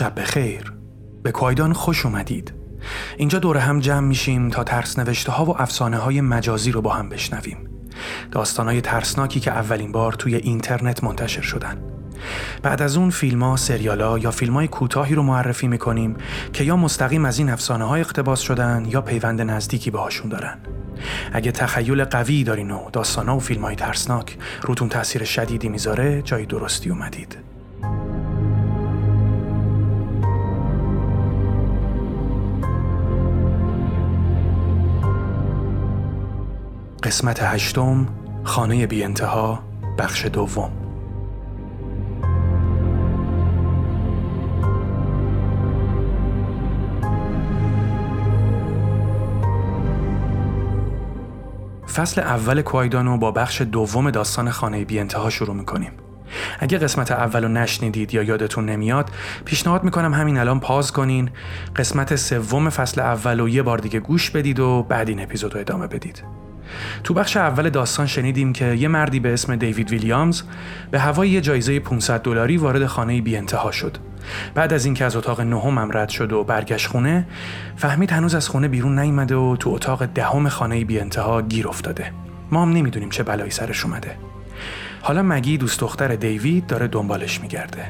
شب بخیر. به کوایدان خوش اومدید. اینجا دور هم جمع میشیم تا ترس نوشته ها و افسانه های مجازی رو با هم بشنویم. داستان های ترسناکی که اولین بار توی اینترنت منتشر شدن. بعد از اون فیلم ها، سریال ها یا فیلم های کوتاهی رو معرفی می‌کنیم که یا مستقیم از این افسانه های اقتباس شدن یا پیوند نزدیکی باهاشون دارن. اگه تخیل قوی دارین و داستان ها و فیلم های ترسناک روتون تاثیر شدیدی می‌ذاره جای درستی اومدید. قسمت هشتم خانه بی انتها بخش دوم. فصل اول کوایدانو با بخش دوم داستان خانه بی انتها شروع می‌کنیم. اگه قسمت اول رو نشنیدید یا یادتون نمیاد پیشنهاد می‌کنم همین الان پاز کنین. قسمت سوم فصل اول رو یه بار دیگه گوش بدید و بعد این اپیزود رو ادامه بدید. تو بخش اول داستان شنیدیم که یه مردی به اسم دیوید ویلیامز به هوای یه جایزه 500 دلاری وارد خانه بی انتها شد. بعد از اینکه از اتاق نهم هم رد شد و برگشت خونه، فهمید هنوز از خونه بیرون نیامده و تو اتاق دهم خانه بی انتها گیر افتاده. ما هم نمی‌دونیم چه بلایی سرش اومده. حالا مگی دوست دختر دیوید داره دنبالش میگرده.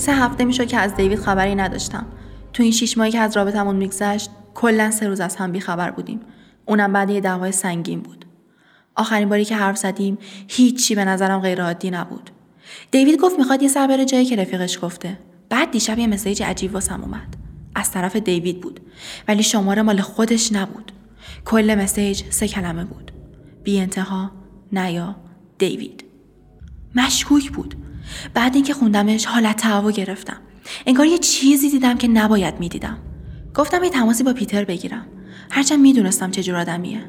سه هفته می‌شد که از دیوید خبری نداشتم. تو این شیش ماهی که از رابطمون میگذشت کلا سه روز از هم بیخبر بودیم. اونم بعد یه دعوای سنگین بود. آخرین باری که حرف زدیم هیچی به نظرم غیر عادی نبود. دیوید گفت می‌خواد یه سر بره جایی که رفیقش گفته. بعد دیشب یه مسیج عجیب واسم اومد. از طرف دیوید بود. ولی شماره مال خودش نبود. کل مسیج سه کلمه بود. بی انتها نیا دیوید. مشکوک بود. بعد اینکه خوندمش حالت تعوا گرفتم. انگار یه چیزی دیدم که نباید می‌دیدم. گفتم یه تماسی با پیتر بگیرم. هرچند می‌دونستم چه جور آدمیه.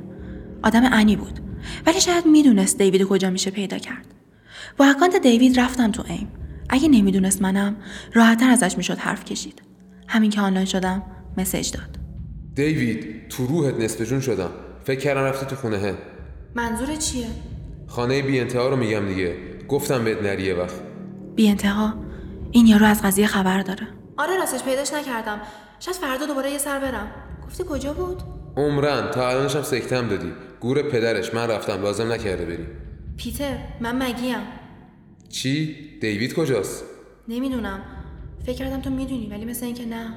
آدم انی بود. ولی شاید می‌دونست دیوید کجا میشه پیدا کرد. با اکانت دیوید رفتم تو ایم اگه نمی‌دونست منم راحتتر ازش می‌شد حرف کشید. همین که آنلاین شدم مسیج داد. دیوید تو روحت نصف جون شدم. فکر کردم رفتی تو خونه. منظور چیه؟ خانه بی انتها رو میگم دیگه. گفتم بهت نریه وقت. بی انتها این یارو از قضیه خبر داره. آره راستش پیداش نکردم. شاید فردا دوباره یه سر برم. گفتی کجا بود؟ عمرن تا الانش هم سکتم دادی. گور پدرش من رفتم. لازم نکرده بری. پیتر من مگیم. چی؟ دیوید کجاست؟ نمی‌دونم. فکر کردم تو می‌دونی ولی مثل اینکه نه.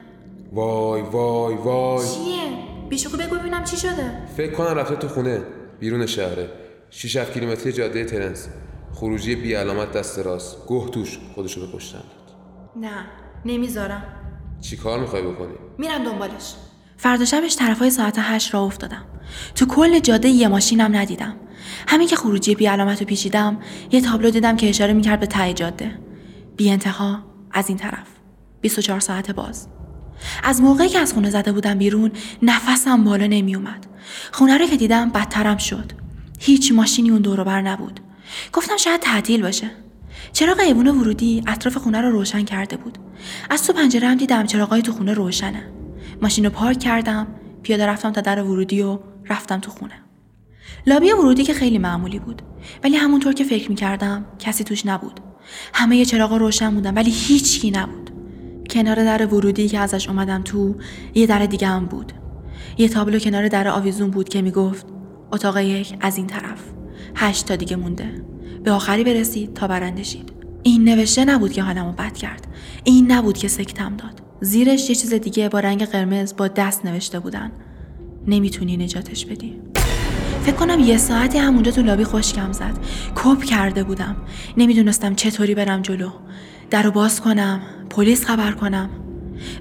وای وای وای. چیه؟ بیشوخو بگو ببینم چی شده. فکر کنم رفته تو خونه بیرون شهره. 6 7 کیلومتری جاده ترنس. خروجی بی علامت دست راست. گه توش خودشو به کشتن داد نه نمی‌ذارم. چی کار می‌خوای بکنی؟ میرم دنبالش. فردا شبش طرفای ساعت هشت راه افتادم. تو کل جاده یه ماشینم ندیدم. همین که خروجی بی علامت رو پیچیدم یه تابلو دیدم که اشاره می‌کرد به ته جاده. بی انتها از این طرف. 24 ساعت باز. از موقعی که از خونه زده بودم بیرون نفسم بالا نمیومد خونه رو که دیدم بدترم شد. هیچ ماشینی اون دور بر نبود. گفتم شاید تعطیل باشه. چراغ ایوون ورودی اطراف خونه رو روشن کرده بود. از تو پنجره هم دیدم چراغای تو خونه روشنه. ماشین رو پارک کردم پیاده رفتم تا در ورودی و رفتم تو خونه. لابی ورودی که خیلی معمولی بود. ولی همونطور که فکر می‌کردم کسی توش نبود. همه یه چراغ روشن بودن ولی هیچکی نبود. کنار در ورودی که ازش اومدم تو یه در دیگه هم بود. یه تابلو کنار در آویزون بود که می‌گفت اتاق یک از این طرف. هشت تا دیگه مونده. به آخری برسید تا برنده شید این نوشته نبود که حالمو بد کرد. این نبود که سکتم داد. زیرش یه چیز دیگه با رنگ قرمز با دست نوشته بودن. نمی‌تونی نجاتش بدی. فکر کنم یه ساعتی همونجا تو لابی خوشکم زد. کپ کرده بودم. نمی‌دونستم چطوری برم جلو. در باز کنم. پلیس خبر کنم.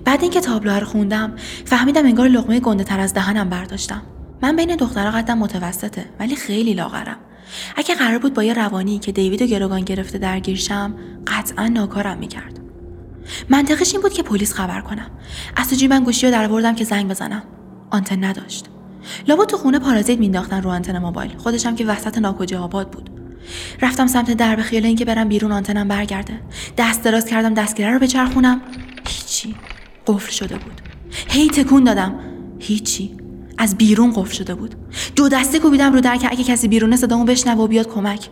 بعد اینکه تابلوها رو خوندم فهمیدم انگار لقمه گنده تر از دهنم برداشتم. من بین دخترها قدم متوسطه ولی خیلی لاغرم. اگه قرار بود با یه روانی که دیوید و گروگان گرفته درگیرشم قطعا ناکارم می‌کرد. منطقش این بود که پلیس خبر کنم. از تو جیبم گوشی رو در که زنگ بزنم. آنتن نداشت. لابا تو خونه پارازیت مینداختن رو آنتن موبایل. خودشم که وسط ناکجا آباد بود. رفتم سمت در به خیال اینکه برم بیرون آنتنم برگرده. دست دراز کردم دستگیره رو بچرخونم. هیچی. قفل شده بود. هی تکون دادم. هیچی. از بیرون قفل شده بود. دو دسته کوبیدم رو در که اگه کسی بیرونه صدامو بشنوه و بیاد کمک.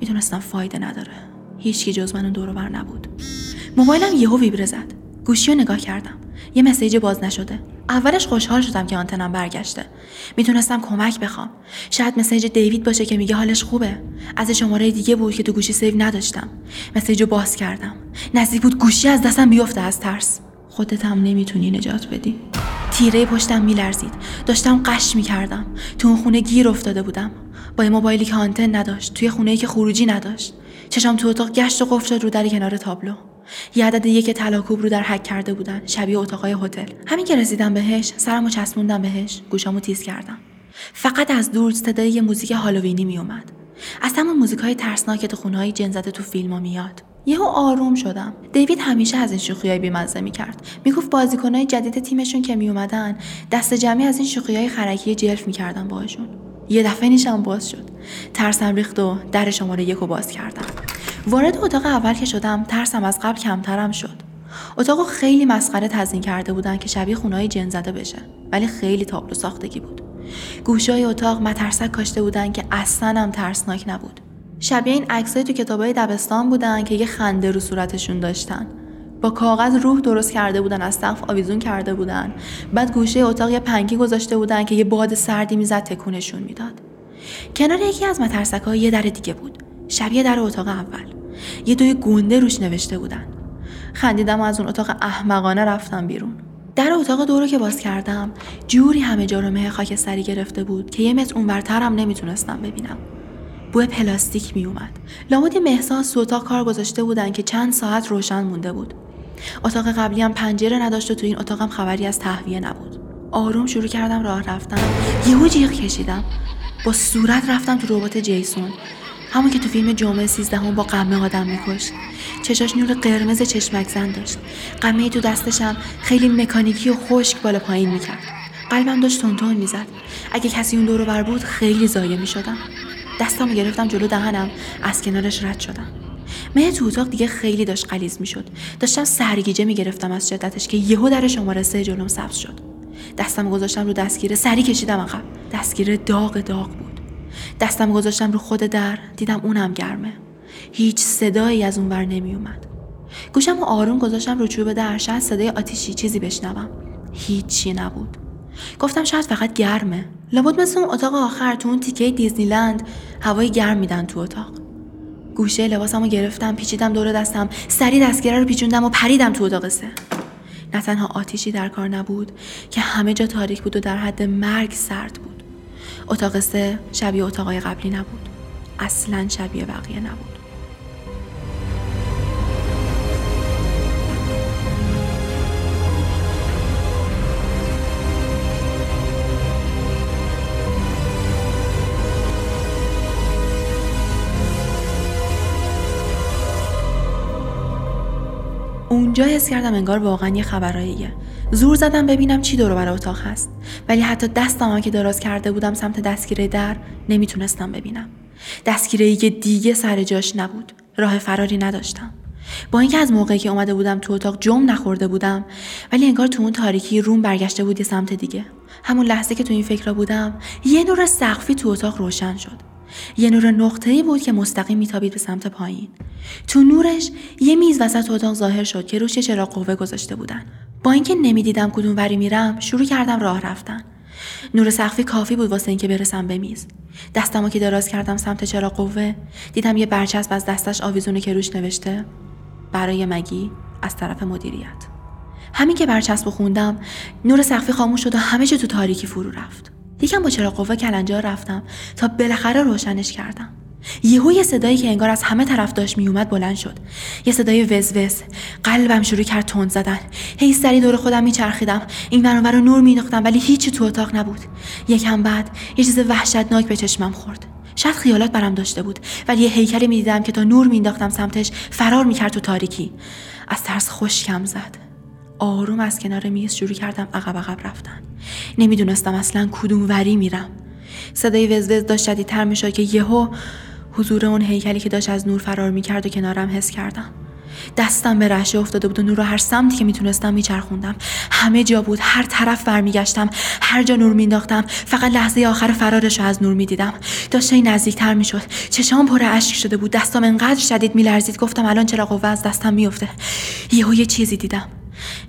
می‌دونستم فایده نداره. هیچکی جز من دور بر نبود. موبایلم یهو ویبره زد. گوشی رو نگاه کردم. یه مسیج باز نشده. اولش خوشحال شدم که آنتنم برگشته. می‌تونستم کمک بخوام. شاید مسیج دیوید باشه که میگه حالش خوبه. از شماره دیگه بود که تو گوشی سیو نداشتم. مسیج رو باز کردم. نزدیک بود گوشی از دستم بیفته از ترس. خودت هم نمی‌تونی نجات بدی. تیره پشتم میلرزید. داشتم قش می‌کردم. تو اون خونه گیر افتاده بودم. با یه موبایلی که آنتن نداشت. توی خونه که خروجی نداشت. چشم تو اتاق گشت و قفل شد رو در کنار تابلو. یه عدد یک تلاکوب رو در حک کرده بودن. شبیه اتاقای هتل. همین که رسیدم بهش سرمو چسبوندم بهش. گوشامو تیز کردم. فقط از دور صدای یه موزیک هالووینی میومد. از همون موزیک های ترسناک تو خونه های جن زده تو فیلم میاد. یهو آروم شدم. دیوید همیشه از این شوخیای بیمزه می‌کرد. می‌گفت بازیکنهای جدید تیمشون که میومدن دست جمعی از این شوخیای خرکی جلف می‌کردن باهاشون. یه دفعه نیشم باز شد. ترسم ریخت و در شماره یک رو باز کردم. وارد اتاق اول که شدم ترسم از قبل کمترم شد. اتاق خیلی مسخره تزین کرده بودن که شبیه خونهای جن زده بشه ولی خیلی تابلو ساختگی بود. گوشای اتاق مترسک کاشته بودن که اصلا هم ترسناک نبود. شبیه این عکسای تو کتابای دبستان بودن که یه خنده رو صورتشون داشتن. با کاغذ روح درست کرده بودن از سقف آویزون کرده بودن. بعد گوشه اتاق یه پنکی گذاشته بودن که یه باد سردی می‌زد تکونشون می‌داد. کنار یکی از مترسک یه در دیگه بود. شبیه در اتاق اول. یه دوی گنده روش نوشته بودن. خندیدم و از اون اتاق احمقانه رفتم بیرون. در اتاق دو رو که باز کردم جوری همه جا رو مه خاکستری گرفته بود که یه متر اونورتر هم نمی‌تونستم ببینم. بوی پلاستیک میومد لابد مهساس تو اتاق کار گذاشته بودن که چند ساعت روشن مونده بود. اتاق قبلی هم پنجره نداشت و تو این اتاقم خبری از تهویه نبود. آروم شروع کردم راه رفتن. یهو جیغ کشیدم. با صورت رفتم تو ربات جیسون. همون که تو فیلم جمعه سیزدهم با قمه آدم میکشت. چشاش نور قرمز چشمک زن داشت. قمه تو دستشم خیلی مکانیکی و خشک بالا پایین می‌کرد. قلبم داشت تونتون می‌زد. اگه کسی اون دورو بر بود خیلی زایه می‌شدم. دستم گرفتم جلو دهنم. از کنارش رد شدم. مه تو اتاق دیگه خیلی داشت قلیز می‌شد. داشتم سرگیجه می‌گرفتم از شدتش که یهو در شماره سه جلوم سبز شد. دستم گذاشتم رو دستگیره سری کشیدم عقب. دستگیره داغ داغ بود. دستم گذاشتم رو خود در دیدم اونم گرمه. هیچ صدایی از اون ور نمی اومد گوشم و آروم گذاشتم رو چوب در شاید صدای آتیشی چیزی بشنوم. هیچی نبود. گفتم شاید فقط گرمه. لابد مثل اون اتاق آخر تو اون تیکه دیزنیلند هوای گرم میدن تو اتاق. گوشه لباسمو گرفتم پیچیدم دور دستم سری دستگیره رو پیچوندم و پریدم تو اتاق سه. نه تنها آتیشی در کار نبود که همه جا تاریک بود و در حد مرگ سرد بود. اتاق سه شبیه اتاقای قبلی نبود. اصلا شبیه بقیه نبود. اونجا حس کردم انگار واقعا یه خبراییه. زور زدم ببینم چی دور بر اتاق هست. ولی حتی دستم که دراز کرده بودم سمت دستگیره در نمی‌تونستم ببینم. دستگیره که دیگه سر جاش نبود. راه فراری نداشتم. با اینکه از موقعی که اومده بودم تو اتاق جم نخورده بودم ولی انگار تو اون تاریکی روم برگشته بود یه سمت دیگه. همون لحظه که تو این فکر بودم یه نور سقفی تو اتاق روشن شد. یه نور نقطه‌ای بود که مستقیم میتابید به سمت پایین. تو نورش یه میز وسط اتاق ظاهر شد که روش چراغ قوه گذاشته بودن. با اینکه نمی‌دیدم کدوم وری میرم شروع کردم راه رفتن. نور سقفی کافی بود واسه اینکه برسم به میز. دستمو که دراز کردم سمت چراغ قوه دیدم یه برچسب از دستش آویزونه که روش نوشته برای مگی از طرف مدیریت. همین که برچسب خوندم نور سقفی خاموش شد و همه چی تو تاریکی فرو رفت. یکم با چراغ قوه کلنجار رفتم تا بالاخره روشنش کردم. یهو یه صدایی که انگار از همه طرف داشت میومد بلند شد. یه صدای وز قلبم شروع کرد تند زدن. هی سری دور خودم میچرخیدم. این ور رو نور مینداختم ولی هیچی تو اتاق نبود. یکم بعد یه چیز وحشتناک به چشمم خورد. شاید خیالات برم داشته بود ولی یه هیکلی می‌دیدم که تا نور مینداختم سمتش فرار می‌کرد تو تاریکی. از ترس خشکم زد. آروم از کنار میز شروع کردم عقب عقب رفتن. نمی‌دونستم اصلا کدوم وری میرم. صدای وزوز داشت شدیدتر می‌شد که یهو حضور اون هیکلی که داشت از نور فرار می‌کرد و کنارم حس کردم. دستم به رشه افتاده بود و نور رو هر سمتی که می‌تونستم میچرخوندم. همه جا بود. هر طرف برمیگشتم. هر جا نور مینداختم فقط لحظه آخر فرارش رو از نور می‌دیدم. داشته این نزدیکتر می‌شد. چشام پر اشک شده بود. دستام انقدر شدید میلرزید. گفتم الان چرا قوه از دستم میفته یهو یه چیزی دیدم.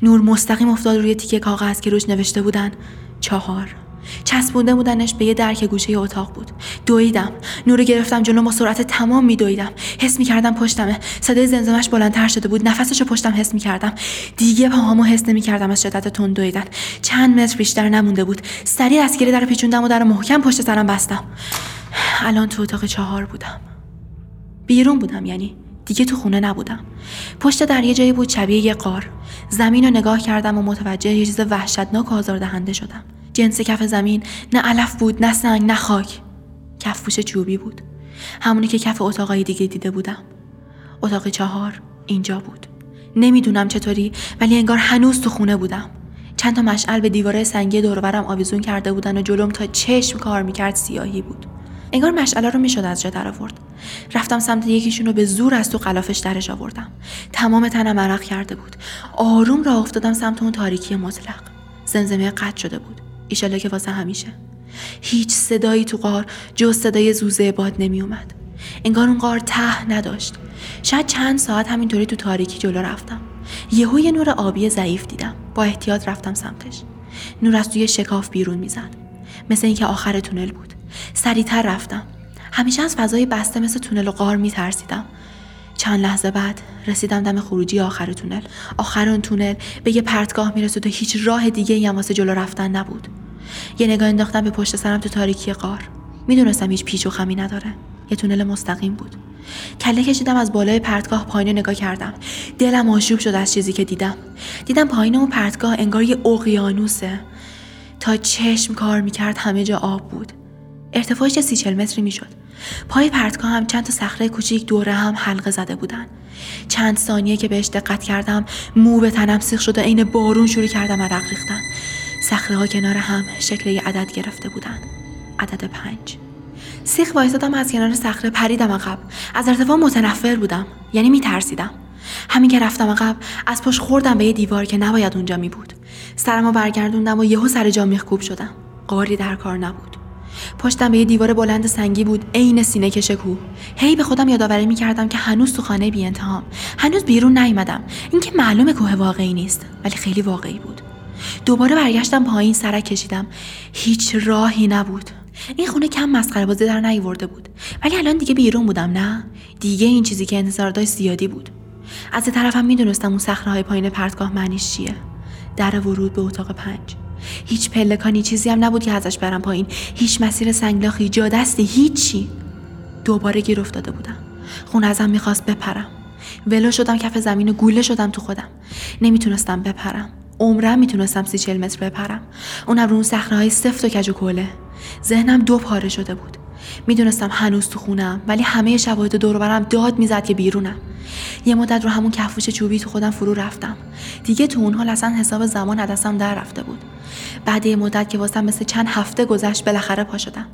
نور مستقیم افتاد روی تیکه کاغذ که روش نوشته بودن چهار. چسبونده بودنش به یه درک گوشه اتاق بود. دویدم. نور گرفتم جلو با سرعت تمام میدویدم حس می‌کردم پشتمه. صدای زمزمش بلندتر شده بود. نفسش رو پشتم حس می‌کردم دیگه پاهامو حس نمی‌کردم از شدت تند دویدن. چند متر بیشتر نمونده بود. سریع دستگیری در پیچوندم و در محکم پشت سرم بستم. الان تو اتاق چهار بودم. بیرون بودم یعنی. دیگه تو خونه نبودم. پشت در یه جایی بود شبیه یه قار. زمین رو نگاه کردم و متوجه یه چیز وحشتناک و آزاردهنده شدم. جنس کف زمین نه علف بود نه سنگ نه خاک. کفپوش چوبی بود. همونی که کف اتاقای دیگه دیده بودم. اتاق چهار اینجا بود. نمی‌دونم چطوری ولی انگار هنوز تو خونه بودم. چند تا مشعل به دیواره سنگی دورورم آویزون کرده بودن و جلوم تا چشم کار می‌کرد سیاهی بود. انگار مشعله رو می‌شد از جا در آورد رفتم سمت یکیشون رو به زور از تو قلافش درش آوردم. تمام تنم عرق کرده بود. آروم راه افتادم سمت اون تاریکی مطلق. زمزمه قطع شده بود. ایشالا که واسه همیشه. هیچ صدایی تو قار جز صدای زوزه باد نمی اومد انگار اون قار ته نداشت. شاید چند ساعت همینطوری تو تاریکی جلو رفتم. یهو یه نور آبی ضعیف دیدم. با احتیاط رفتم سمتش. نور از توی شکاف بیرون می‌زد. مثل اینکه آخر تونل بود. سریعتر رفتم. همیشه از فضای بسته مثل تونل و قار میترسیدم. چند لحظه بعد رسیدم دم خروجی آخر تونل. آخر اون تونل به یه پرتگاه می‌رسید و هیچ راه دیگه ای واسه جلو رفتن نبود. یه نگاه انداختم به پشت سرم تو تاریکی قار می‌دونستم هیچ پیچ و خمی نداره. یه تونل مستقیم بود. کله کشیدم از بالای پرتگاه پایین نگاه کردم. دلم آشوب شد از چیزی که دیدم. دیدم پایین اون پرتگاه انگار یه اقیانوسه. تا چشم کار می‌کرد همه جا آب بود. ارتفاعش سی چل متری می‌شد. پای پرتگاه هم چند تا صخره کوچیک دوره هم حلقه زده بودن. چند ثانیه که بهش دقت کردم مو به تنم سیخ شد و عین بارون شروع کردم عرق ریختن. صخره ها کنار هم شکل یه عدد گرفته بودن. عدد پنج. سیخ وایستادم از کنار صخره پریدم عقب. از ارتفاع متنفر بودم یعنی میترسیدم. همین که رفتم عقب از پشت خوردم به یه دیوار که نباید اونجا می بود سرمو برگردوندم و یهو سر جا میخکوب شدم. قاری در کار نبود. پشتم به یه دیوار بلند سنگی بود عین سینه کش کوه. هی به خودم یادآوری می‌کردم که هنوز تو خانه بی انتهام. هنوز بیرون نیومدم. اینکه معلومه کوه واقعی نیست ولی خیلی واقعی بود. دوباره برگشتم پایین سرک کشیدم. هیچ راهی نبود. این خونه کم مسخره بازی در نیورده بود. ولی الان دیگه بیرون بودم نه؟ دیگه این چیزی که انتظار داشت زیادی بود. از طرفم می‌دونستم اون صخره پایین پرتگاه معنیش چیه. در ورود به اتاق پنج. هیچ پلکانی چیزی هم نبود که ازش برم پایین. هیچ مسیر سنگلاخی جا دستی هیچی. دوباره گیر افتاده بودم. خون ازم می‌خواست بپرم. ولو شدم کف زمین و گوله شدم تو خودم. نمی‌تونستم بپرم. عمرم می‌تونستم سی چل متر بپرم. اونم رو اون صخره های سفت و کج و کله ذهنم دو پاره شده بود. می‌دونستم هنوز تو خونم ولی همه شواهد دور برم داد می‌زد که بیرونم. یه مدت رو همون کفوش چوبی تو خودم فرو رفتم. دیگه تو اون حال اصلا حساب زمان دستم در رفته بود. بعد یه مدت که واسم مثل چند هفته گذشت بالاخره پا شدم.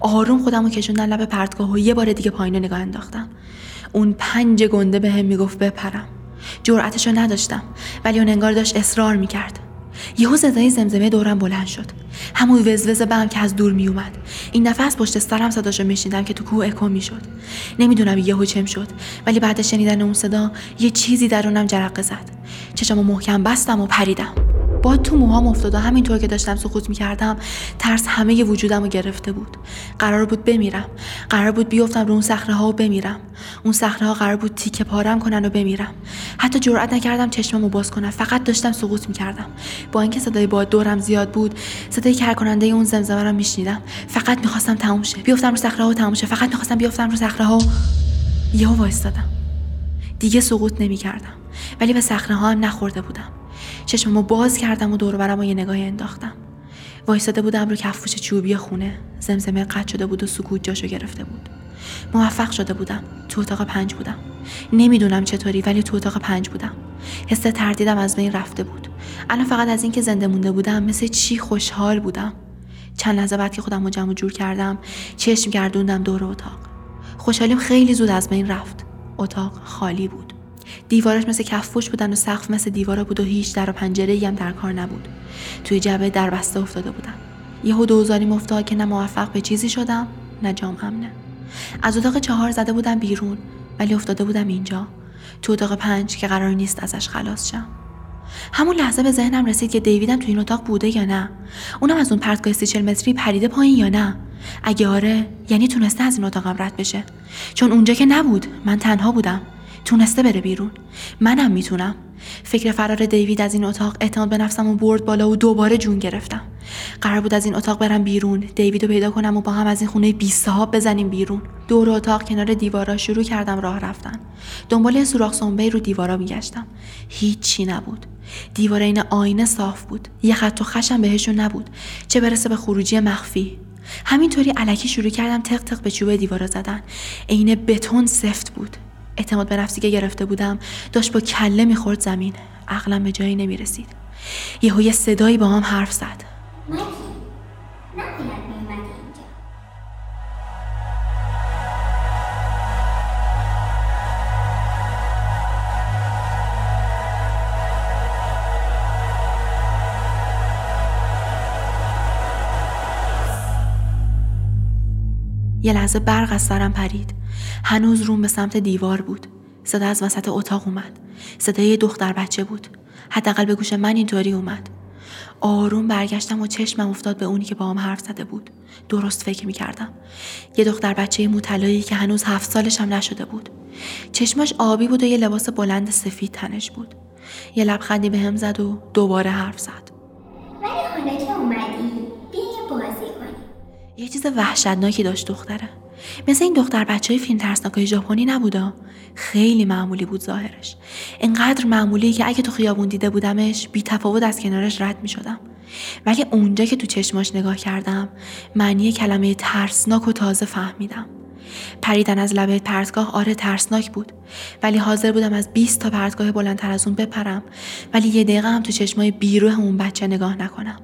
آروم خودم رو کشوندن لب پرتگاه و یه بار دیگه پایین نگاه انداختم. اون پنج گنده به هم می‌گفت بپرم. جرأتشو نداشتم ولی اون انگار داشت اصرار می‌کرد. یهو صدای زمزمه دورم بلند شد. همون وزوز بم که از دور میومد این دفعه از پشت سرم صداشو میشنیدم که تو کوه اکو می‌شد. نمی‌دونم یهو چم شد ولی بعد شنیدن اون صدا یه چیزی درونم جرقه زد. چشمو محکم بستم و پریدم. باد تو موهام افتاد و همینطور که داشتم سقوط می‌کردم ترس همه وجودم رو گرفته بود. قرار بود بمیرم. قرار بود بیفتم رو اون صخره ها و بمیرم. اون صخره ها قرار بود تیکه پارم کنن و بمیرم. حتی جرئت نکردم چشممو باز کنم. فقط داشتم سقوط می‌کردم. با اینکه صدای باد دورم زیاد بود صدای کر کننده اون زمزمه رو میشنیدم. فقط می‌خواستم تموم شه. بیفتم رو صخره ها و تموم شه. فقط می‌خواستم بیفتم رو صخره ها یهو وایستادم. دیگه سقوط نمی‌کردم. ولی به صخره ها هم نخورده بودم. چشممو باز کردم و دور برم و یه نگاهی انداختم. وایستاده بودم رو کفوش چوبی خونه. زمزمه قطع شده بود و سکوت جاشو گرفته بود. موفق شده بودم. تو اتاق پنج بودم. نمی‌دونم چطوری ولی تو اتاق پنج بودم. حس تردیدم از بین رفته بود. الان فقط از اینکه زنده مونده بودم مثل چی خوشحال بودم. چند لحظه بعد که خودم رو جمع جور کردم چشم گردوندم دور اتاق. خوشحالیم خیلی زود از بین رفت. اتاق خالی بود. دیوارش مثل کفپوش بودن و سقف مثل دیوارا بود و هیچ در و پنجره هم در کار نبود. توی جبه در بسته افتاده بودم. یهو دوزاریم افتاد که نه موفق به چیزی شدم نه جام امنه. از اتاق چهار زده بودم بیرون ولی افتاده بودم اینجا. تو اتاق پنج که قرار نیست ازش خلاص شم. همون لحظه به ذهنم رسید که دیویدم تو این اتاق بوده یا نه. اونم از اون پرتگاه سی متری پریده پایین یا نه. اگه آره یعنی تونسته از این اتاقم رد بشه. چون اونجا که نبود من تنها بودم. تونسته بره بیرون. منم می‌تونم. فکر فرار دیوید از این اتاق اعتماد به نفسم و برد بالا و دوباره جون گرفتم. قرار بود از این اتاق برم بیرون دیوید رو پیدا کنم و با هم از این خونه بی صاحب بزنیم بیرون. دور اتاق کنار دیوارا شروع کردم راه رفتن. دنبال سوراخ سنبه رو دیوارا میگشتم. هیچی نبود. دیوار این آینه صاف بود. یه خط و خشم بهشون نبود. چه برسه به خروجی مخفی. همینطوری علکی شروع کردم تق تق به چوب دیوارا زدن. عین بتون سفت بود. اعتماد به نفسی که گرفته بودم. داشت با کله می‌خورد زمین. عقلم به جایی نمی‌رسید. یهو یه صدایی با هم حرف زد. یه لحظه برق از سرم پرید. هنوز روم به سمت دیوار بود. صدا از وسط اتاق اومد. صدای دختر بچه بود. حداقل به گوش من اینطوری اومد. آروم برگشتم و چشمم افتاد به اونی که با هم حرف زده بود. درست فکر می‌کردم. یه دختر بچه موتلایی که هنوز هفت سالش هم نشده بود. چشماش آبی بود و یه لباس بلند سفید تنش بود. یه لبخندی به هم زد و دوباره حرف زد. ولی حالا که یه چیز وحشتناکی داشت دختره. مثل این دختر بچه های فیلم ترسناکای ژاپنی نبودا. خیلی معمولی بود ظاهرش. انقدر معمولی که اگه تو خیابون دیده بودمش بی تفاوت از کنارش رد می شدم ولی اونجا که تو چشماش نگاه کردم معنی کلمه ترسناک و تازه فهمیدم. پریدن از لبه پرتگاه آره ترسناک بود. ولی حاضر بودم از 20 تا پرتگاه بلندتر از اون بپرم. ولی یه دقیقه هم تو چشمای بیروه اون بچه نگاه نکنم.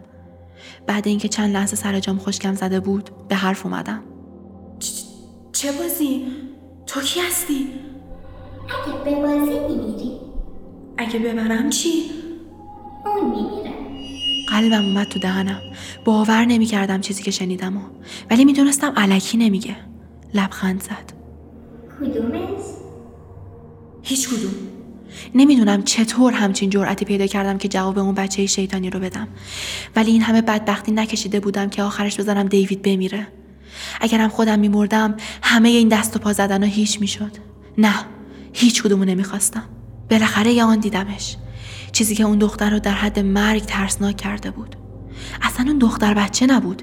بعد اینکه چند لحظه سر جام خشکم زده بود به حرف اومدم چه بازی؟ تو کی هستی؟ اگه به بازی میمیری اگه ببرم چی؟ اون میمیره قلبم اومد تو دهنم باور نمی‌کردم چیزی که شنیدم و. ولی می‌دونستم علکی نمیگه لبخند زد کدومش هیچ کدوم نمی‌دونم چطور همچین جرأتی پیدا کردم که جواب اون بچه شیطانی رو بدم. ولی این همه بدبختی نکشیده بودم که آخرش بزنم دیوید بمیره. اگرم خودم میمردم همه این دست و پا زدن هیچ می‌شد. نه هیچ کدومو نمی‌خواستم. بالاخره یه آن دیدمش. چیزی که اون دختر رو در حد مرگ ترسناک کرده بود. اصلا اون دختر بچه نبود.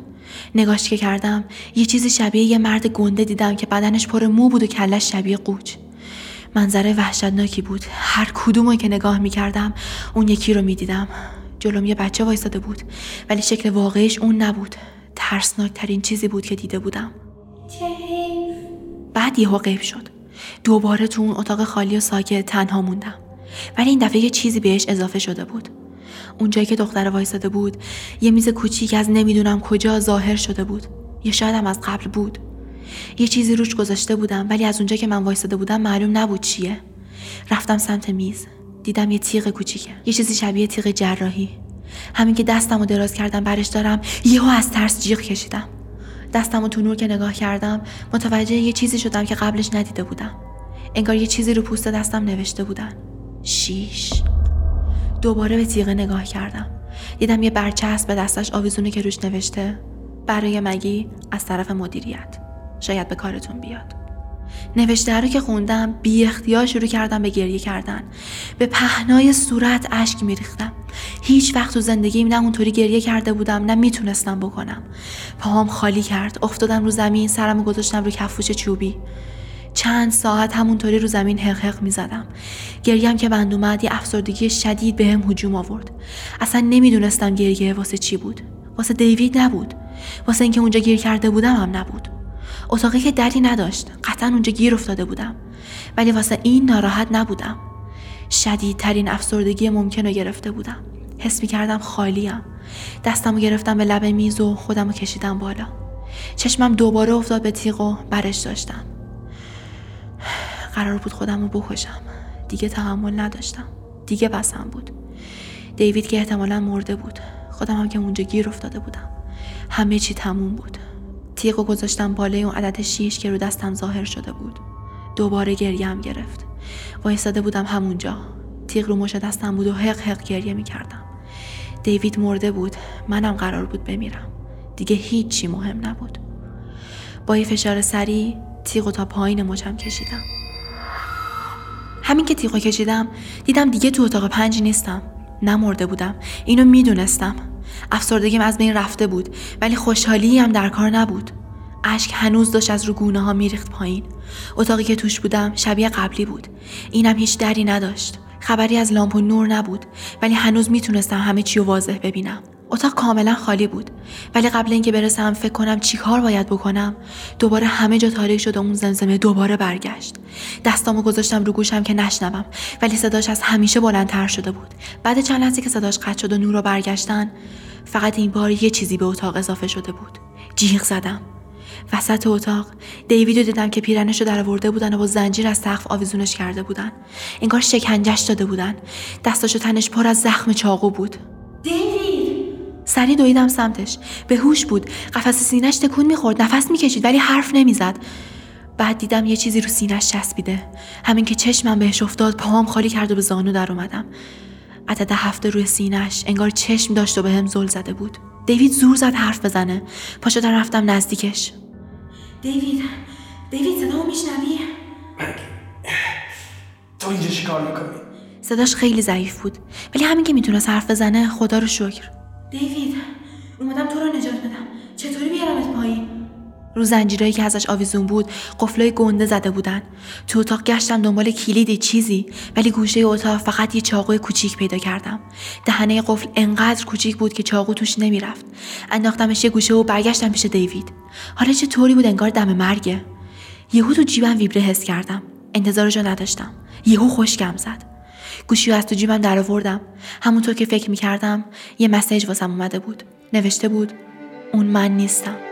نگاش که کردم یه چیزی شبیه یه مرد گنده دیدم که بدنش پر مو بود و کلش شبیه قوچ. منظره وحشتناکی بود. هر کدومو که نگاه می‌کردم اون یکی رو می‌دیدم. جلوم یه بچه وایستاده بود ولی شکل واقعیش اون نبود. ترسناک ترین چیزی بود که دیده بودم. بعد یهو غیب شد. دوباره تو اون اتاق خالی و ساکت تنها موندم. ولی این دفعه یه چیزی بهش اضافه شده بود. اونجایی که دختر وایستاده بود یه میز کوچیک از نمی‌دونم کجا ظاهر شده بود. یا شاید هم از قبل بود. یه چیزی روش گذاشته بودم ولی از اونجا که من وایستاده بودم معلوم نبود چیه. رفتم سمت میز دیدم یه تیغ کوچیکه یه چیزی شبیه تیغ جراحی. همین که دستم رو دراز کردم برش دارم یهو از ترس جیغ کشیدم. دستم تو نور که نگاه کردم متوجه یه چیزی شدم که قبلش ندیده بودم. انگار یه چیزی رو پوست دستم نوشته بودن. شیش. دوباره به تیغه نگاه کردم. دیدم یه برچسب به دستش آویزونه که روش نوشته برای مگی از طرف مدیریت. شاید به کارتون بیاد نوشته رو که خوندم بی اختیار شروع کردم به گریه کردن به پهنای صورت اشک میریختم هیچ وقت تو زندگیم نه اونطوری گریه کرده بودم نه می‌تونستم بکنم پاهام خالی کرد افتادم رو زمین سرمو گذاشتم رو کفوش چوبی چند ساعت همونطوری رو زمین حق حق می زدم. گریم که بند اومد یه افسردگی شدید به هم هجوم آورد. اصلا نمی‌دونستم گریه واسه چی بود. واسه دیوید نبود. واسه اینکه اونجا گیر کرده بودم هم نبود. اتاقی که دری نداشت. قطعا اونجا گیر افتاده بودم. ولی واسه این ناراحت نبودم. شدیدترین افسردگی ممکن رو گرفته بودم. حس می کردم خالیم دستم رو گرفتم به لب میز و خودم رو کشیدم بالا. چشمم دوباره افتاد به تیغ و برش داشتم. قرار بود خودم رو بکشم. دیگه تحمل نداشتم. دیگه بسم بود. دیوید که احتمالا مرده بود. خودم هم که اونجا گیر افتاده بودم. همه چی تموم بود. تیغ و گذاشتم بالای اون عدد شیش که رو دستم ظاهر شده بود. دوباره گریم گرفت. وایستاده بودم همونجا. تیغ رو مش دستم بود و حق حق گریه می‌کردم. دیوید مرده بود. منم قرار بود بمیرم. دیگه هیچی مهم نبود. با یه فشار سریع تیغ تا پایین مچم کشیدم. همین که تیغو کشیدم دیدم دیگه تو اتاق پنج نیستم. نمرده بودم. اینو می‌دونستم. افسردگیم از بین رفته بود ولی خوشحالی هم در کار نبود. اشک هنوز داشت از رو گونه ها میریخت پایین. اتاقی که توش بودم شبیه قبلی بود. اینم هیچ دری نداشت. خبری از لامپ و نور نبود ولی هنوز می‌تونستم همه چی رو واضح ببینم. اتاق کاملا خالی بود. ولی قبل اینکه برسم فکر کنم چی کار باید بکنم دوباره همه جا تاریک شد و اون زمزمه دوباره برگشت. دستامو گذاشتم رو گوشم که نشنوم ولی صداش از همیشه بلندتر شده بود. بعد چند لحظه که صداش قطع شد و نور رو برگشتن فقط این بار یه چیزی به اتاق اضافه شده بود. جیغ زدم. وسط اتاق دیویدو دیدم که پیرنشو در آورده بودن و با زنجیر از سقف آویزونش کرده بودن. انگار شکنجش داده بودن. دستاش تنش پر از زخم چاقو بود. دیوید! سری دویدم سمتش. به هوش بود. قفس سینش تکون می‌خورد. نفس می‌کشید ولی حرف نمی‌زد. بعد دیدم یه چیزی رو سینش چسبیده. همین که چشمم بهش افتاد پاهام خالی کرد و به زانو در اومدم. عدد هفته روی سینش انگار چشم داشت و به هم زل زده بود. دیوید زور زد حرف بزنه. پا شدم رفتم نزدیکش. دیوید دیوید صدامو میشنوی؟ تو اینجا چی کار می‌کنی؟ صداش خیلی ضعیف بود. ولی همین که می‌تونست حرف بزنه خدا رو شکر. دیوید اومدم تو رو نجات بدم. چطوری بیارمت پایین؟ رو زنجیرایی که ازش آویزون بود قفلای گنده زده بودن. تو اتاق گشتم دنبال کلیدی چیزی ولی گوشه اتاق فقط یه چاقوی کوچیک پیدا کردم. دهنه قفل انقدر کوچیک بود که چاقو توش نمی‌رفت. انداختمش یه گوشه و برگشتم پیش دیوید. حالا چه طوری بود انگار دم مرگه. یهو تو جیبم ویبره حس کردم. انتظارش رو نداشتم. یهو خشکم زد. گوشی از تو جیبم در آوردم همونطور که فکر می‌کردم یه مسیج واسم اومده بود. نوشته بود اون من نیستم.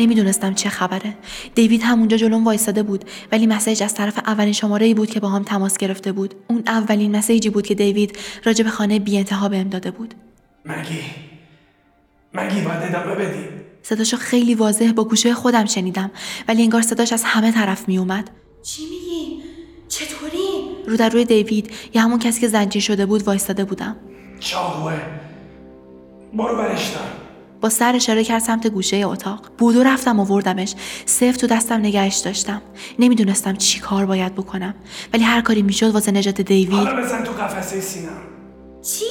نمی‌دونستم چه خبره. دیوید همونجا جلوم وایستاده بود ولی مسیج از طرف اولین شماره ای بود که با هم تماس گرفته بود. اون اولین مسیجی بود که دیوید راجع به خانه بی انتها بهم داده بود. مگی مگی باید ادامه بدی؟ صداشو خیلی واضح با گوشه خودم شنیدم ولی انگار صداش از همه طرف میومد چی میگی؟ چطوری؟ رو در روی دیوید یا همون کسی که زنجیر شده بود وایستاده بودم. چاقوه. برو برش دار. با سر اشاره کرد سمت گوشه اتاق. بودو رفتم آوردمش. سفت تو دستم نگهش داشتم. نمی‌دونستم چی کار باید بکنم. ولی هر کاری می‌شد واسه نجات دیوید بزن تو قفسه سینم چی؟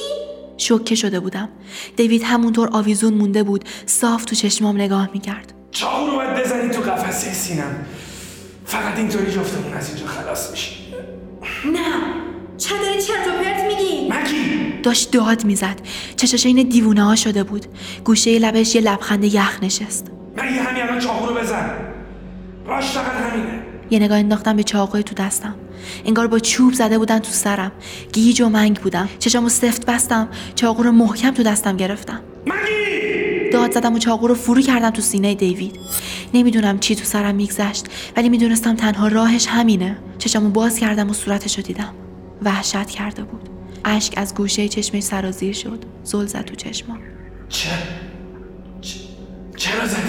شوکه شده بودم. دیوید همونطور آویزون مونده بود. صاف تو چشمام نگاه می‌کرد. چاقو رو باید بزنی تو قفسه سینم فقط اینطوری جفتمون از اینجا خلاص میشی نه. چه داری چرت و پرت میگی؟ مگی داشت داد می‌زد. چشاش این دیوونه ها شده بود. گوشه لبش یه لبخند یخ نشست. مگی همین الان چاقو رو بزن. راش فقط همینه. یه نگاه انداختم به چاقوی تو دستم. انگار با چوب زده بودن تو سرم. گیج و منگ بودم. چشامو سفت بستم. چاقو رو محکم تو دستم گرفتم. مگی داد زدم و چاقو رو فرو کردم تو سینه دیوید. نمی‌دونم چی تو سرم میگذشت ولی می‌دونستم تنها راهش همینه. چشامو باز کردم و صورتش رو دیدم. وحشت کرده بود. اشک از گوشه چشمش سرازیر شد. زل زد تو چشمام. چه؟ چ- چرا زدی؟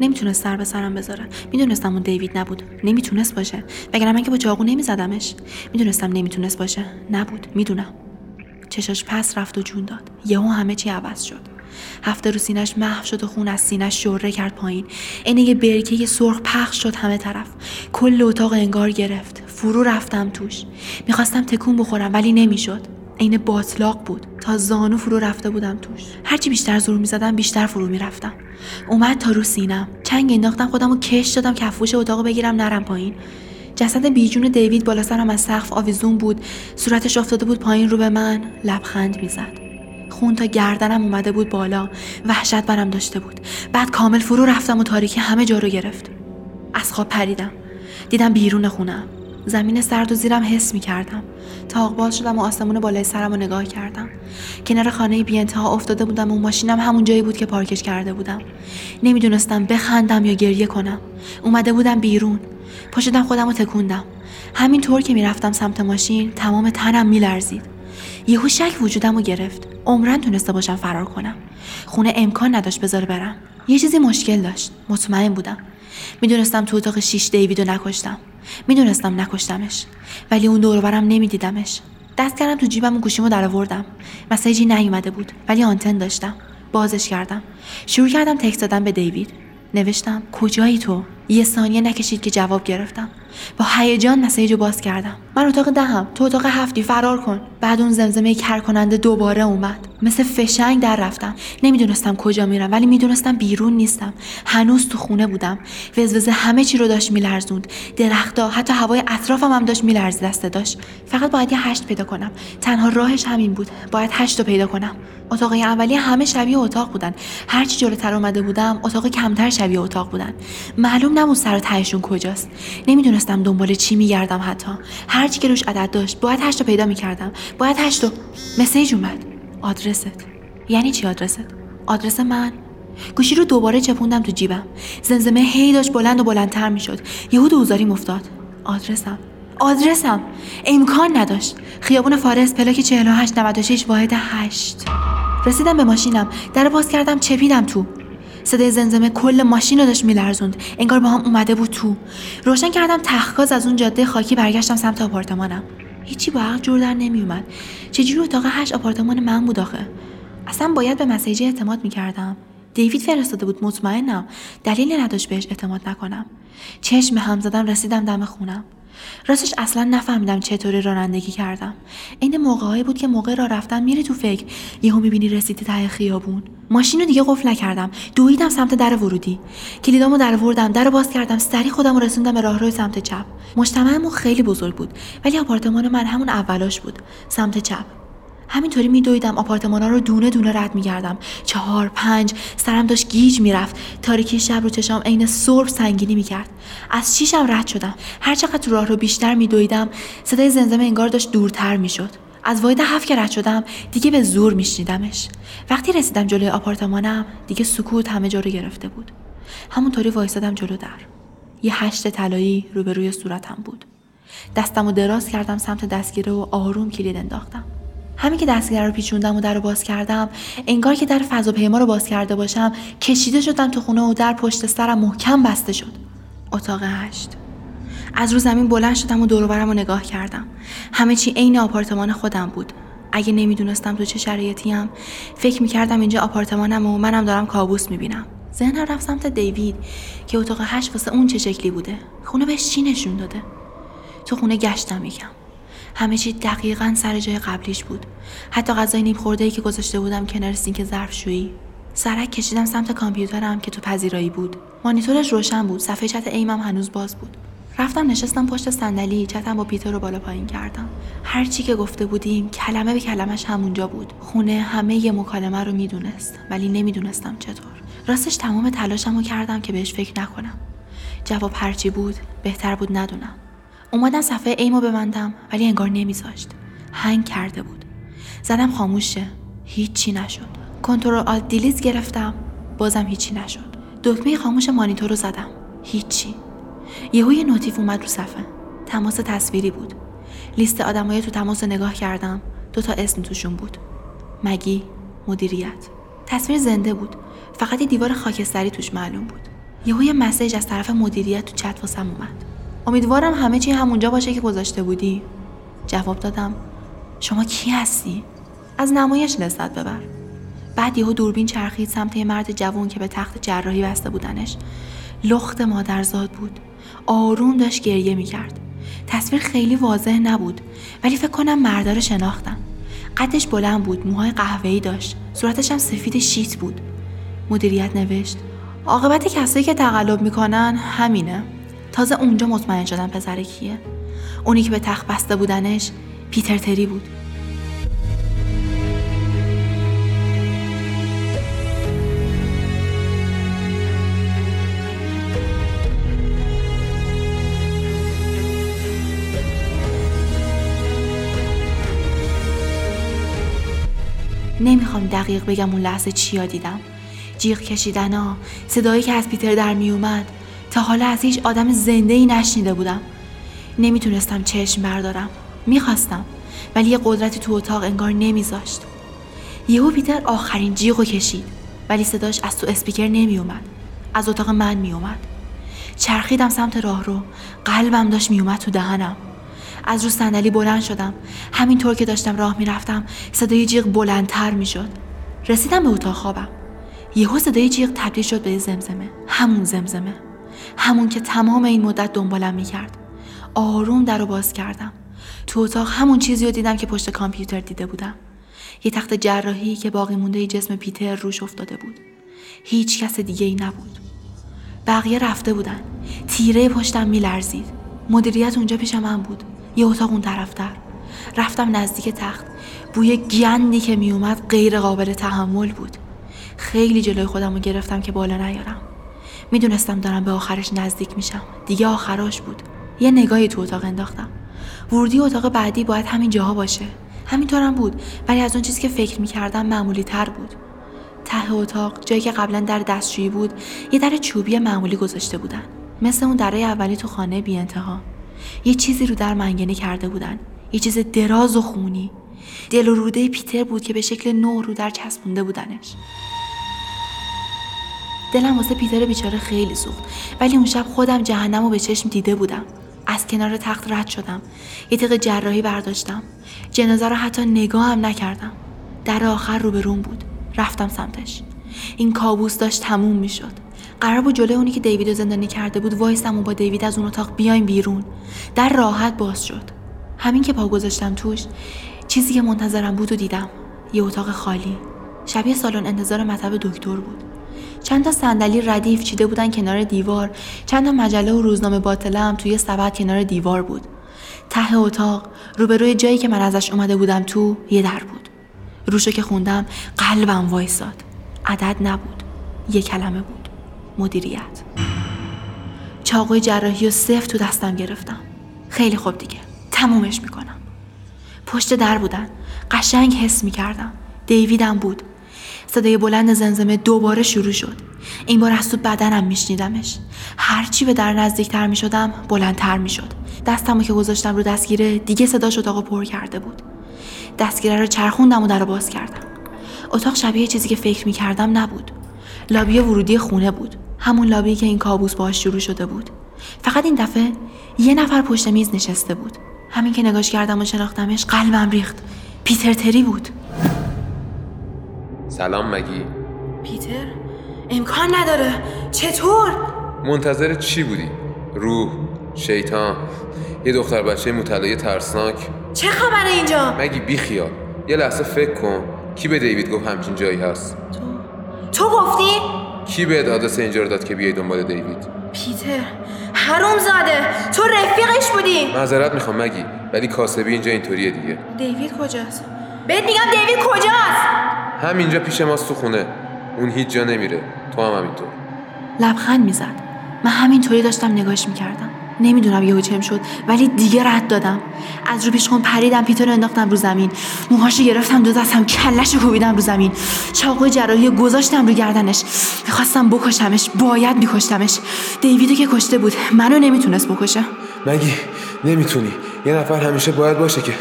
نمی‌تونست سر به سرم بذاره. می‌دونستم اون دیوید نبود. نمی‌تونست باشه. وگرنه من که با چاقو نمیزدمش. می‌دونستم نمی‌تونست باشه. نبود. می‌دونم. چشاش پس رفت و جون داد. یهو همه چی عوض شد. هفته رو سینش محو شد و خون از سینش شره کرد پایین. عین یه برکه سرخ پخش شد همه طرف. کل اتاق انگار گرفت. فرو رفتم توش. می‌خواستم تکون بخورم ولی نمی‌شد. عین باطلاق بود. تا زانو فرو رفته بودم توش. هرچی بیشتر زور می‌زدم بیشتر فرو می‌رفتم. اومد تا رو سینم چنگ انداختم خودم رو کش دادم کفوش اتاق بگیرم نرم پایین. جسد بیجون دیوید بالا سرم از سقف آویزون بود. صورتش افتاده بود پایین رو به من. لبخند می‌زد. خون تا گردنم اومده بود بالا. وحشت برم داشته بود. بعد کامل فرو رفتم و تاریکی همه جا رو گرفت. از خواب پریدم. دیدم بیرون خونم. زمین سرد و زیرم حس می کردم تاق باز شدم و آسمون بالای سرم رو نگاه کردم. کنار خانه بی انتها افتاده بودم و ماشینم همون جایی بود که پارکش کرده بودم. نمی‌دونستم بخندم یا گریه کنم. اومده بودم بیرون. پشتم خودم رو تکوندم. همینطور که می‌رفتم سمت ماشین تمام تنم میلرزید. یهو شک وجودم رو گرفت. عمرن تونسته باشم فرار کنم. خونه امکان نداشت بذاره برم. یه چیزی مشکل داشت. مطمئن بودم. می‌دونستم تو اتاق شیش دیویدو نکشتم. می‌دونستم نکشتمش. ولی اون دور برم نمیدیدمش. دست کردم تو جیبم و گوشیمو در آوردم مسیجی نیومده بود. ولی آنتن داشتم. بازش کردم. شروع کردم تکست دادن به دیوید. نوشتم کجایی تو؟ یه ثانیه نکشید که جواب گرفتم. با هیجان مسیج رو باز کردم. من اتاق دهم. تو اتاق هفتی. فرار کن. بعد اون زمزمه کر کننده دوباره اومد. مثل فشنگ در رفتم. نمی‌دونستم کجا میرم ولی می‌دونستم بیرون نیستم. هنوز تو خونه بودم. وزوزه همه چی رو داشت میلرزوند. درختا حتی هوای اطرافم هم داشت میلرز دسته داشت. فقط باید یه هشت پیدا کنم. تنها راهش همین بود. باید هشت رو پیدا کنم. اتاق اولی همه شبیه اتاق بودن. هرچی جلوتر اومده بودم اتاق کمتر شبیه اتاق بودن. معلوم نبود سر تهشون کجاست. نمی‌دونستم دنبال چی میگردم حتی. هرچی که روش عدد داشت باید هشت پیدا می‌کردم. باید هشت رو مسیج اومد. آدرست. یعنی چی آدرست؟ آدرس من. گوشی رو دوباره چپوندم تو جیبم. زمزمه هی داشت بلند و بلندتر می‌شد. یهو دوزاری افتاد. آدرسم. آدرسم. امکان نداشت. خیابون فارس پلاک 48 96 واحد 8 رسیدم به ماشینم. در باز کردم چپیدم تو. صدای زمزمه کل ماشین رو داشت میلرزوند. انگار با هم اومده بود تو. روشن کردم تخکاز از اون جاده خاکی برگشتم سمت آپارتمانم. هیچی با عقل جور در نمیومد چجوری اتاق هشت آپارتمان من بود آخه؟ اصلا باید به مسیج اعتماد می‌کردم. دیوید فرستاده بود. مطمئنم. دلیلی نداشت بهش اعتماد نکنم. چشم هم زدم رسیدم دم خونم. راستش اصلا نفهمیدم چطوری رانندگی کردم. این موقعهایی بود که موقع را رفتن میری تو فکر. یهو می‌بینی رسیدی ته خیابون. ماشین رو دیگه قفل نکردم. دویدم سمت در ورودی. کلیدامو در وردم در باز کردم. سری خودم رسوندم به راهروی سمت چپ. مجتمعمون خیلی بزرگ بود ولی آپارتمان من همون اولاش بود. سمت چپ. همینطوری میدویدم. آپارتمانا رو دونه دونه رد میگردم چهار پنج سرم داشت گیج می‌رفت. تاریکی شب رو چشام عین سرب سنگینی می‌کرد. از شیشم رد شدم؟ هرچقدر تو راه رو بیشتر میدویدم صدای زمزمه انگار داشت دورتر می‌شد. از واحد هفت که رد شدم دیگه به زور میشنیدمش. وقتی رسیدم جلوی آپارتمانم دیگه سکوت همه جا رو گرفته بود. همونطوری وایسادم جلو در. یه هشت طلایی روبروی صورتم بود. دستم و دراز کردم سمت دستگیره و آروم کلید انداختم. همین که دستگیره رو پیچوندم و در رو باز کردم انگار که در فضاپیما رو باز کرده باشم کشیده شدم تو خونه و در پشت سرم محکم بسته شد. اتاق هشت. از رو زمین بلند شدم و دوروبرم رو نگاه کردم. همه چی عین آپارتمان خودم بود. اگه نمی‌دونستم تو چه شرایطیم فکر می‌کردم اینجا آپارتمانم و منم دارم کابوس می‌بینم. ذهنم رفت سمت دیوید که اتاق هشت واسه اون چه شکلی بوده. خونه بهش چی نشون داده؟ تو خونه گشتم یکم. همه چی دقیقا سر جای قبلیش بود. حتی غذای نیم خورده ای که گذاشته بودم کنار سینک ظرفشویی. سرک کشیدم سمت کامپیوترم که تو پذیرایی بود. مانیتورش روشن بود. صفحه چت ایمم هنوز باز بود. رفتم نشستم پشت صندلی. چتم با پیتر رو بالا پایین کردم. هر چی که گفته بودیم کلمه به کلمش همونجا بود. خونه همه یه مکالمه رو می‌دونست ولی نمی‌دونستم چطور. راستش تمام تلاشم رو کردم که بهش فکر نکنم. جواب هرچی بود بهتر بود ندونم. اومدم صفحه ایمو ببندم ولی انگار نمیذاشت. هنگ کرده بود. زدم خاموشه. هیچی نشد. control alt delete گرفتم. بازم هیچی نشد. دکمه خاموش مانیتور رو زدم. هیچی. یهو یه notif اومد رو صفحه. تماس تصویری بود. لیست آدمای تو تماس نگاه کردم. دو تا اسم توشون بود. مگی مدیریت. تصویر زنده بود. فقط یه دیوار خاکستری توش معلوم بود. یهو یه message از طرف مدیریت تو چت واسم اومد. امیدوارم همه چی همونجا باشه که گذاشته بودی. جواب دادم شما کی هستی؟ از نمایش لذت ببر. بعد یهو دوربین چرخید سمت یه مرد جوان که به تخت جراحی بسته بودنش. لخت مادرزاد بود. آروم داشت گریه می‌کرد. تصویر خیلی واضح نبود ولی فکر کنم مردا رو شناختم قدش بلند بود موهای قهوه‌ای داشت. صورتش هم سفید شیت بود. مدیریت نوشت عاقبت کسایی که تقلب می‌کنن همینه. تازه اونجا مطمئن شدم پسر کیه. اونی که به تخت بسته بودنش پیتر تری بود. نمی‌خوام دقیق بگم اون لحظه چیا دیدم. جیغ کشیدن ها صدایی که از پیتر در میومد تا حالا از هیچ آدم زنده ای نشنیده بودم. نمی‌تونستم چشم بردارم. می‌خواستم ولی یه قدرتی تو اتاق انگار نمیذاشت. یهو پیتر آخرین جیغو کشید ولی صداش از تو اسپیکر نمیومد از اتاق من میومد چرخیدم سمت راه رو. قلبم داشت میومد تو دهنم. از رو صندلی بلند شدم. همینطور که داشتم راه می‌رفتم صدای جیغ بلندتر می‌شد. رسیدم به اتاق خوابم. یهو صدای جیغ تبدیل شد به زمزمه. همون زمزمه. همون که تمام این مدت دنبالم می‌کرد. آروم در رو باز کردم. تو اتاق همون چیزی رو دیدم که پشت کامپیوتر دیده بودم. یه تخت جراحی که باقی مونده جسم پیتر روش افتاده بود. هیچ کس دیگه ای نبود. بقیه رفته بودن. تیره پشتم میلرزید. مدیریت اونجا پیش من بود. یه اتاق اون طرفتر رفتم نزدیک تخت. بوی گندی که میومد غیر قابل تحمل بود. خیلی جلوی خودم رو گرفتم که بالا نیارم. می‌دونستم دارم به آخرش نزدیک میشم. دیگه آخراش بود. یه نگاهی تو اتاق انداختم. ورودی اتاق بعدی باید همین جاها باشه. همینطورم بود ولی از اون چیزی که فکر می‌کردم معمولی تر بود. ته اتاق جایی که قبلا در دستشویی بود یه در چوبی معمولی گذاشته بودن. مثل اون دره اولی تو خانه بی انتها. یه چیزی رو در منگنه کرده بودن. یه چیز دراز و خونی. دل و روده پیتر بود که به شکل نو رو در چسبونده بودنش. دلم واسه پیتر بیچاره خیلی سوخت. ولی اون شب خودم جهنم رو به چشم دیده بودم. از کنار تخت رد شدم. یه تیغ جراحی برداشتم. جنازه رو حتی نگاه هم نکردم. در آخر رو به روم بود. رفتم سمتش. این کابوس داشت تموم می‌شد. قرار بود جلوی اونی که دیوید رو زندانی کرده بود وایستم و با دیوید از اون اتاق بیایم بیرون. در راحت باز شد. همین که پا گذاشتم توش چیزی که منتظرم بود و دیدم. یه اتاق خالی. شبیه سالن انتظار مطب دکتر بود. چند تا صندلی ردیف چیده بودن کنار دیوار. چند تا مجله و روزنامه باطله هم توی سبد کنار دیوار بود. ته اتاق روبروی جایی که من ازش اومده بودم تو یه در بود. روشو که خوندم قلبم وایساد. عدد نبود. یه کلمه بود. مدیریت. چاقوی جراحی و صفت تو دستم گرفتم. خیلی خوب دیگه. تمومش می‌کنم. پشت در بودن. قشنگ حس می‌کردم. دیویدم بود. صدای بلند زنزمه دوباره شروع شد. این بار از تو بدنم میشنیدمش. هرچی به در نزدیکتر می‌شدم بلندتر می‌شد. دستمو که گذاشتم رو دستگیره دیگه صداش اتاقو پر کرده بود. دستگیره رو چرخوندم و در رو باز کردم. اتاق شبیه چیزی که فکر می‌کردم نبود. لابی ورودی خونه بود. همون لابی که این کابوس باهاش شروع شده بود. فقط این دفعه یه نفر پشت میز نشسته بود. همین که نگاش کردم و شناختمش قلبم ریخت. پیتر تری بود. سلام مگی. پیتر امکان نداره. چطور؟ منتظر چی بودی؟ روح شیطان یه دختر بچه مطلعه ترسناک. چه خبره اینجا؟ مگی بی خیال. یه لحظه فکر کن. کی به دیوید گفت همچین جایی هست؟ تو. گفتی؟ کی به آدرس اینجا رو داد که بیای دنبال دیوید؟ پیتر حروم زاده. تو رفیقش بودی. معذرت می‌خوام مگی ولی کاسبی اینجا اینطوریه دیگه. دیوید کجاست؟ بهت میگم دیوید کجاست؟ همینجا پیش ماست تو خونه. اون هیچ جا نمیره. تو هم همینطور. لبخند می‌زد. من همینطوری داشتم نگاش می‌کردم. نمی‌دونم یهو چم شد ولی دیگه رد دادم. از رو پیشخون پریدم پیتر رو انداختم رو زمین. موهاشو گرفتم دو دستم کلش رو کوبیدم رو زمین. چاقوی جراحی گذاشتم رو گردنش. می‌خواستم بکشمش باید میکشتمش. دیویدو که کشته بود منو نمی‌تونست بکشه. مگی نمی‌تونی؟ یه نفر همیشه باید باشه که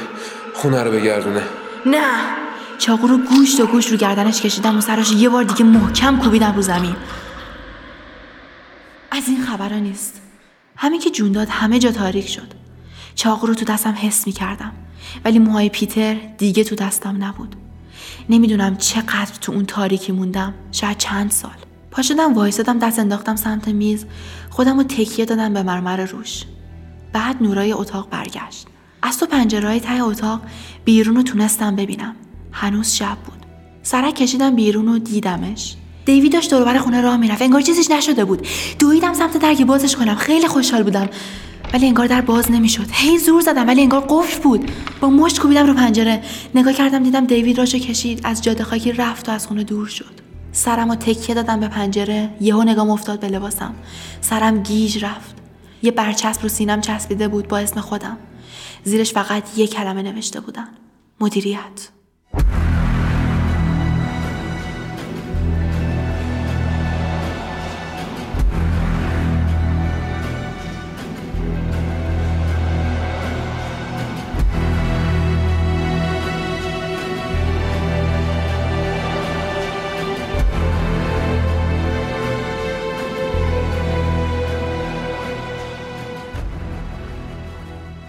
خونه رو بگردونه. نه. چاقو رو گوشت و گوش رو گردنش کشیدم و سرش یه بار دیگه محکم کوبیدم رو زمین. از این خبرها نیست. همین که جون داد همه جا تاریک شد. چاقو رو تو دستم حس می کردم ولی موهای پیتر دیگه تو دستم نبود. نمی‌دونم چقدر تو اون تاریکی موندم. شاید چند سال. پا شدم وایسادم دست انداختم سمت میز. خودم رو تکیه دادم به مرمر روش. بعد نورای اتاق برگشت. از تو پنجره ته اتاق بیرون رو تونستم ببینم. هنوز شب بود. سرک کشیدم بیرون و دیدمش. دیوید داشت دور خونه راه می‌رفت. انگار چیزیش نشده بود. دویدم سمت در که بازش کنم. خیلی خوشحال بودم. ولی انگار در باز نمی‌شد. هی زور زدم ولی انگار قفل بود. با مشت کوبیدم رو پنجره. نگاه کردم دیدم دیوید راشو کشید. از جاده خاکی رفت و از خونه دور شد. سرم و تکیه دادم به پنجره. یهو نگام افتاد به لباسم. سرم گیج رفت. یه برچسب رو سینم چسبیده بود با اسم خودم. زیرش فقط یه کلمه نوشته بودن. مدیریت.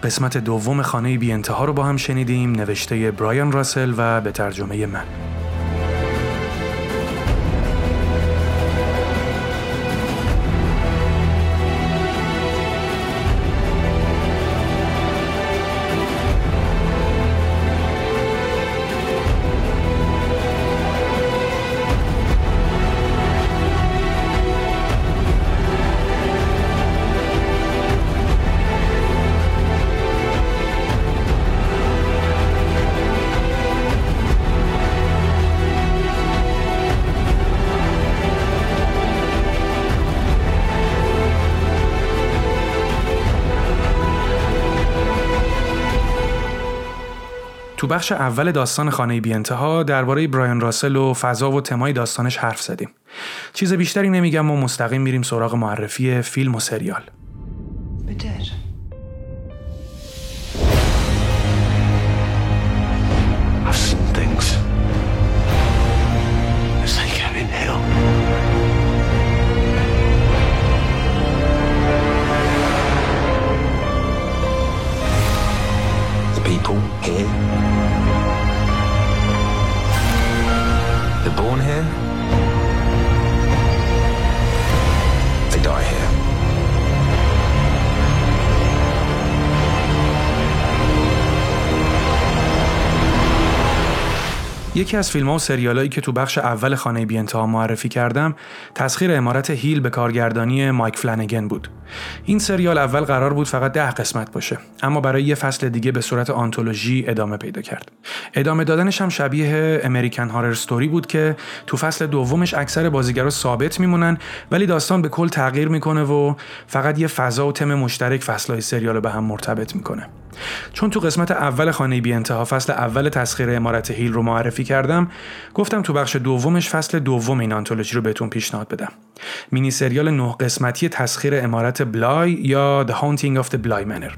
قسمت دوم خانه بی انتها رو با هم شنیدیم نوشته برایان راسل و به ترجمه من. تو بخش اول داستان خانه بی انتها درباره برایان راسل و فضا و تمای داستانش حرف زدیم. چیز بیشتری نمیگم و مستقیم میریم سراغ معرفی فیلم و سریال. یکی از فیلم ها و سریالایی که تو بخش اول خانه بی انتها معرفی کردم تسخیر امارت هیل به کارگردانی مایک فلانگن بود. این سریال اول قرار بود فقط ده قسمت باشه اما برای یه فصل دیگه به صورت آنتولوژی ادامه پیدا کرد. ادامه دادنش هم شبیه امریکن هارر ستوری بود که تو فصل دومش اکثر بازیگرا ثابت میمونن ولی داستان به کل تغییر می‌کنه و فقط یه فضا و تم مشترک فصلهای سریال رو به هم مرتبط می‌کنه. چون تو قسمت اول خانه بی انتها فصل اول تسخیر امارت هیل رو معرفی کردم گفتم تو بخش دومش فصل دوم این آنتولوژی رو بهتون پیشنهاد بدم. مینی سریال نه قسمتی تسخیر امارت بلای یا The Haunting of the Bly Manor.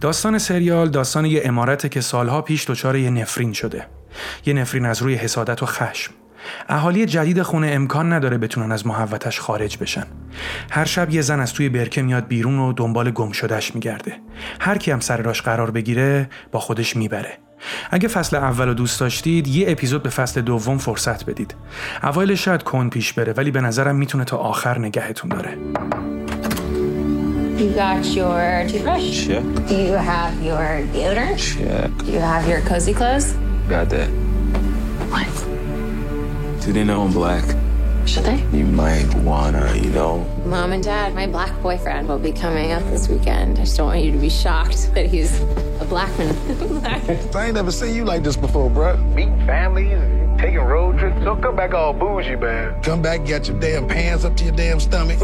داستان سریال داستان یه امارت که سالها پیش دچار یه نفرین شده. یه نفرین از روی حسادت و خشم. اهالی جدید خونه امکان نداره بتونن از محوتش خارج بشن. هر شب یه زن از توی برکه میاد بیرون و دنبال گم شدهش میگرده. هر کی هم سر راش قرار بگیره با خودش می‌بره. اگه فصل اول رو دوست داشتید یه اپیزود به فصل دوم فرصت بدید اوایل شاید کن پیش بره ولی به نظرم می‌تونه تا آخر نگهتون داره You got your toothbrush? Check. Do you have your deodorant? Check. Do you have your cozy clothes? Got that. What? Do they know I'm black? Should they? You might wanna, you know. Mom and Dad, my black boyfriend will be coming up this weekend. I just don't want you to be shocked that he's a black man. I ain't never seen you like this before, bruh. Meeting families, taking road trips. Don't come back all bougie, man. Come back, get your damn pants up to your damn stomach.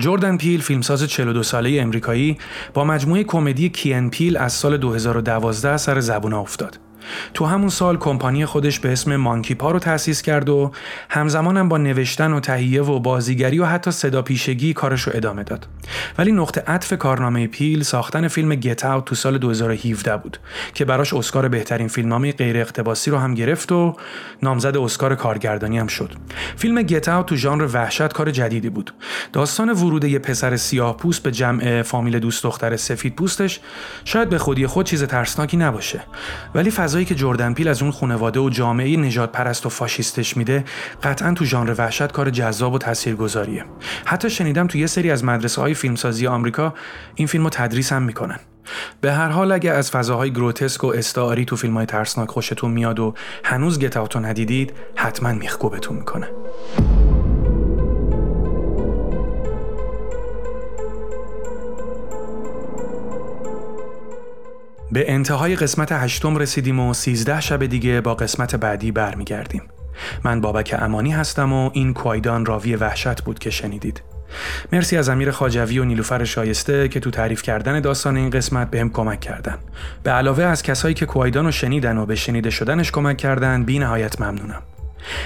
جردن پیل فیلمساز 42 ساله امریکایی با مجموعه کمدی کین پیل از سال 2012 سر زبون افتاد. تو همون سال کمپانی خودش به اسم مانکی پا رو تأسیس کرد و همزمان هم با نوشتن و تهیه و بازیگری و حتی صدا پیشگی کارش رو ادامه داد. ولی نقطه عطف کارنامه پیل ساختن فیلم گت اوت تو سال 2017 بود که براش اسکار بهترین فیلمنامه غیر اقتباسی رو هم گرفت و نامزد اسکار کارگردانی هم شد. فیلم گت اوت تو ژانر وحشت کار جدیدی بود. داستان ورود یه پسر سیاه پوست به جمع فامیل دوست دختر سفید پوستش شاید به خودی خود چیز ترسناکی نباشه. ولی فضایی که جردن پیل از اون خانواده و جامعه نجات پرست و فاشیستش میده قطعا تو ژانر وحشت کار جذاب و تاثیرگذاریه. حتی شنیدم تو یه سری از مدرسه های فیلمسازی آمریکا این فیلمو تدریس هم می‌کنن. به هر حال اگه از فضاهای گروتسک و استعاری تو فیلم های ترسناک خوشتون میاد و هنوز گتاوتو ندیدید حتما میخکوبتون می‌کنه. به انتهای قسمت هشتم رسیدیم و سیزده شب دیگه با قسمت بعدی برمیگردیم. من بابک امانی هستم و این کوایدان راوی وحشت بود که شنیدید. مرسی از امیر خاجوی و نیلوفر شایسته که تو تعریف کردن داستان این قسمت بهم کمک کردن. به علاوه از کسایی که کوایدان رو شنیدن و به شنیده شدنش کمک کردن بی نهایت ممنونم.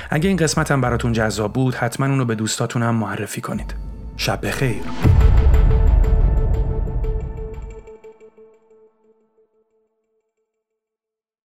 اگه این قسمت هم براتون جذاب بود حتما اونو به دوستاتون هم معرفی کنید. شب بخیر.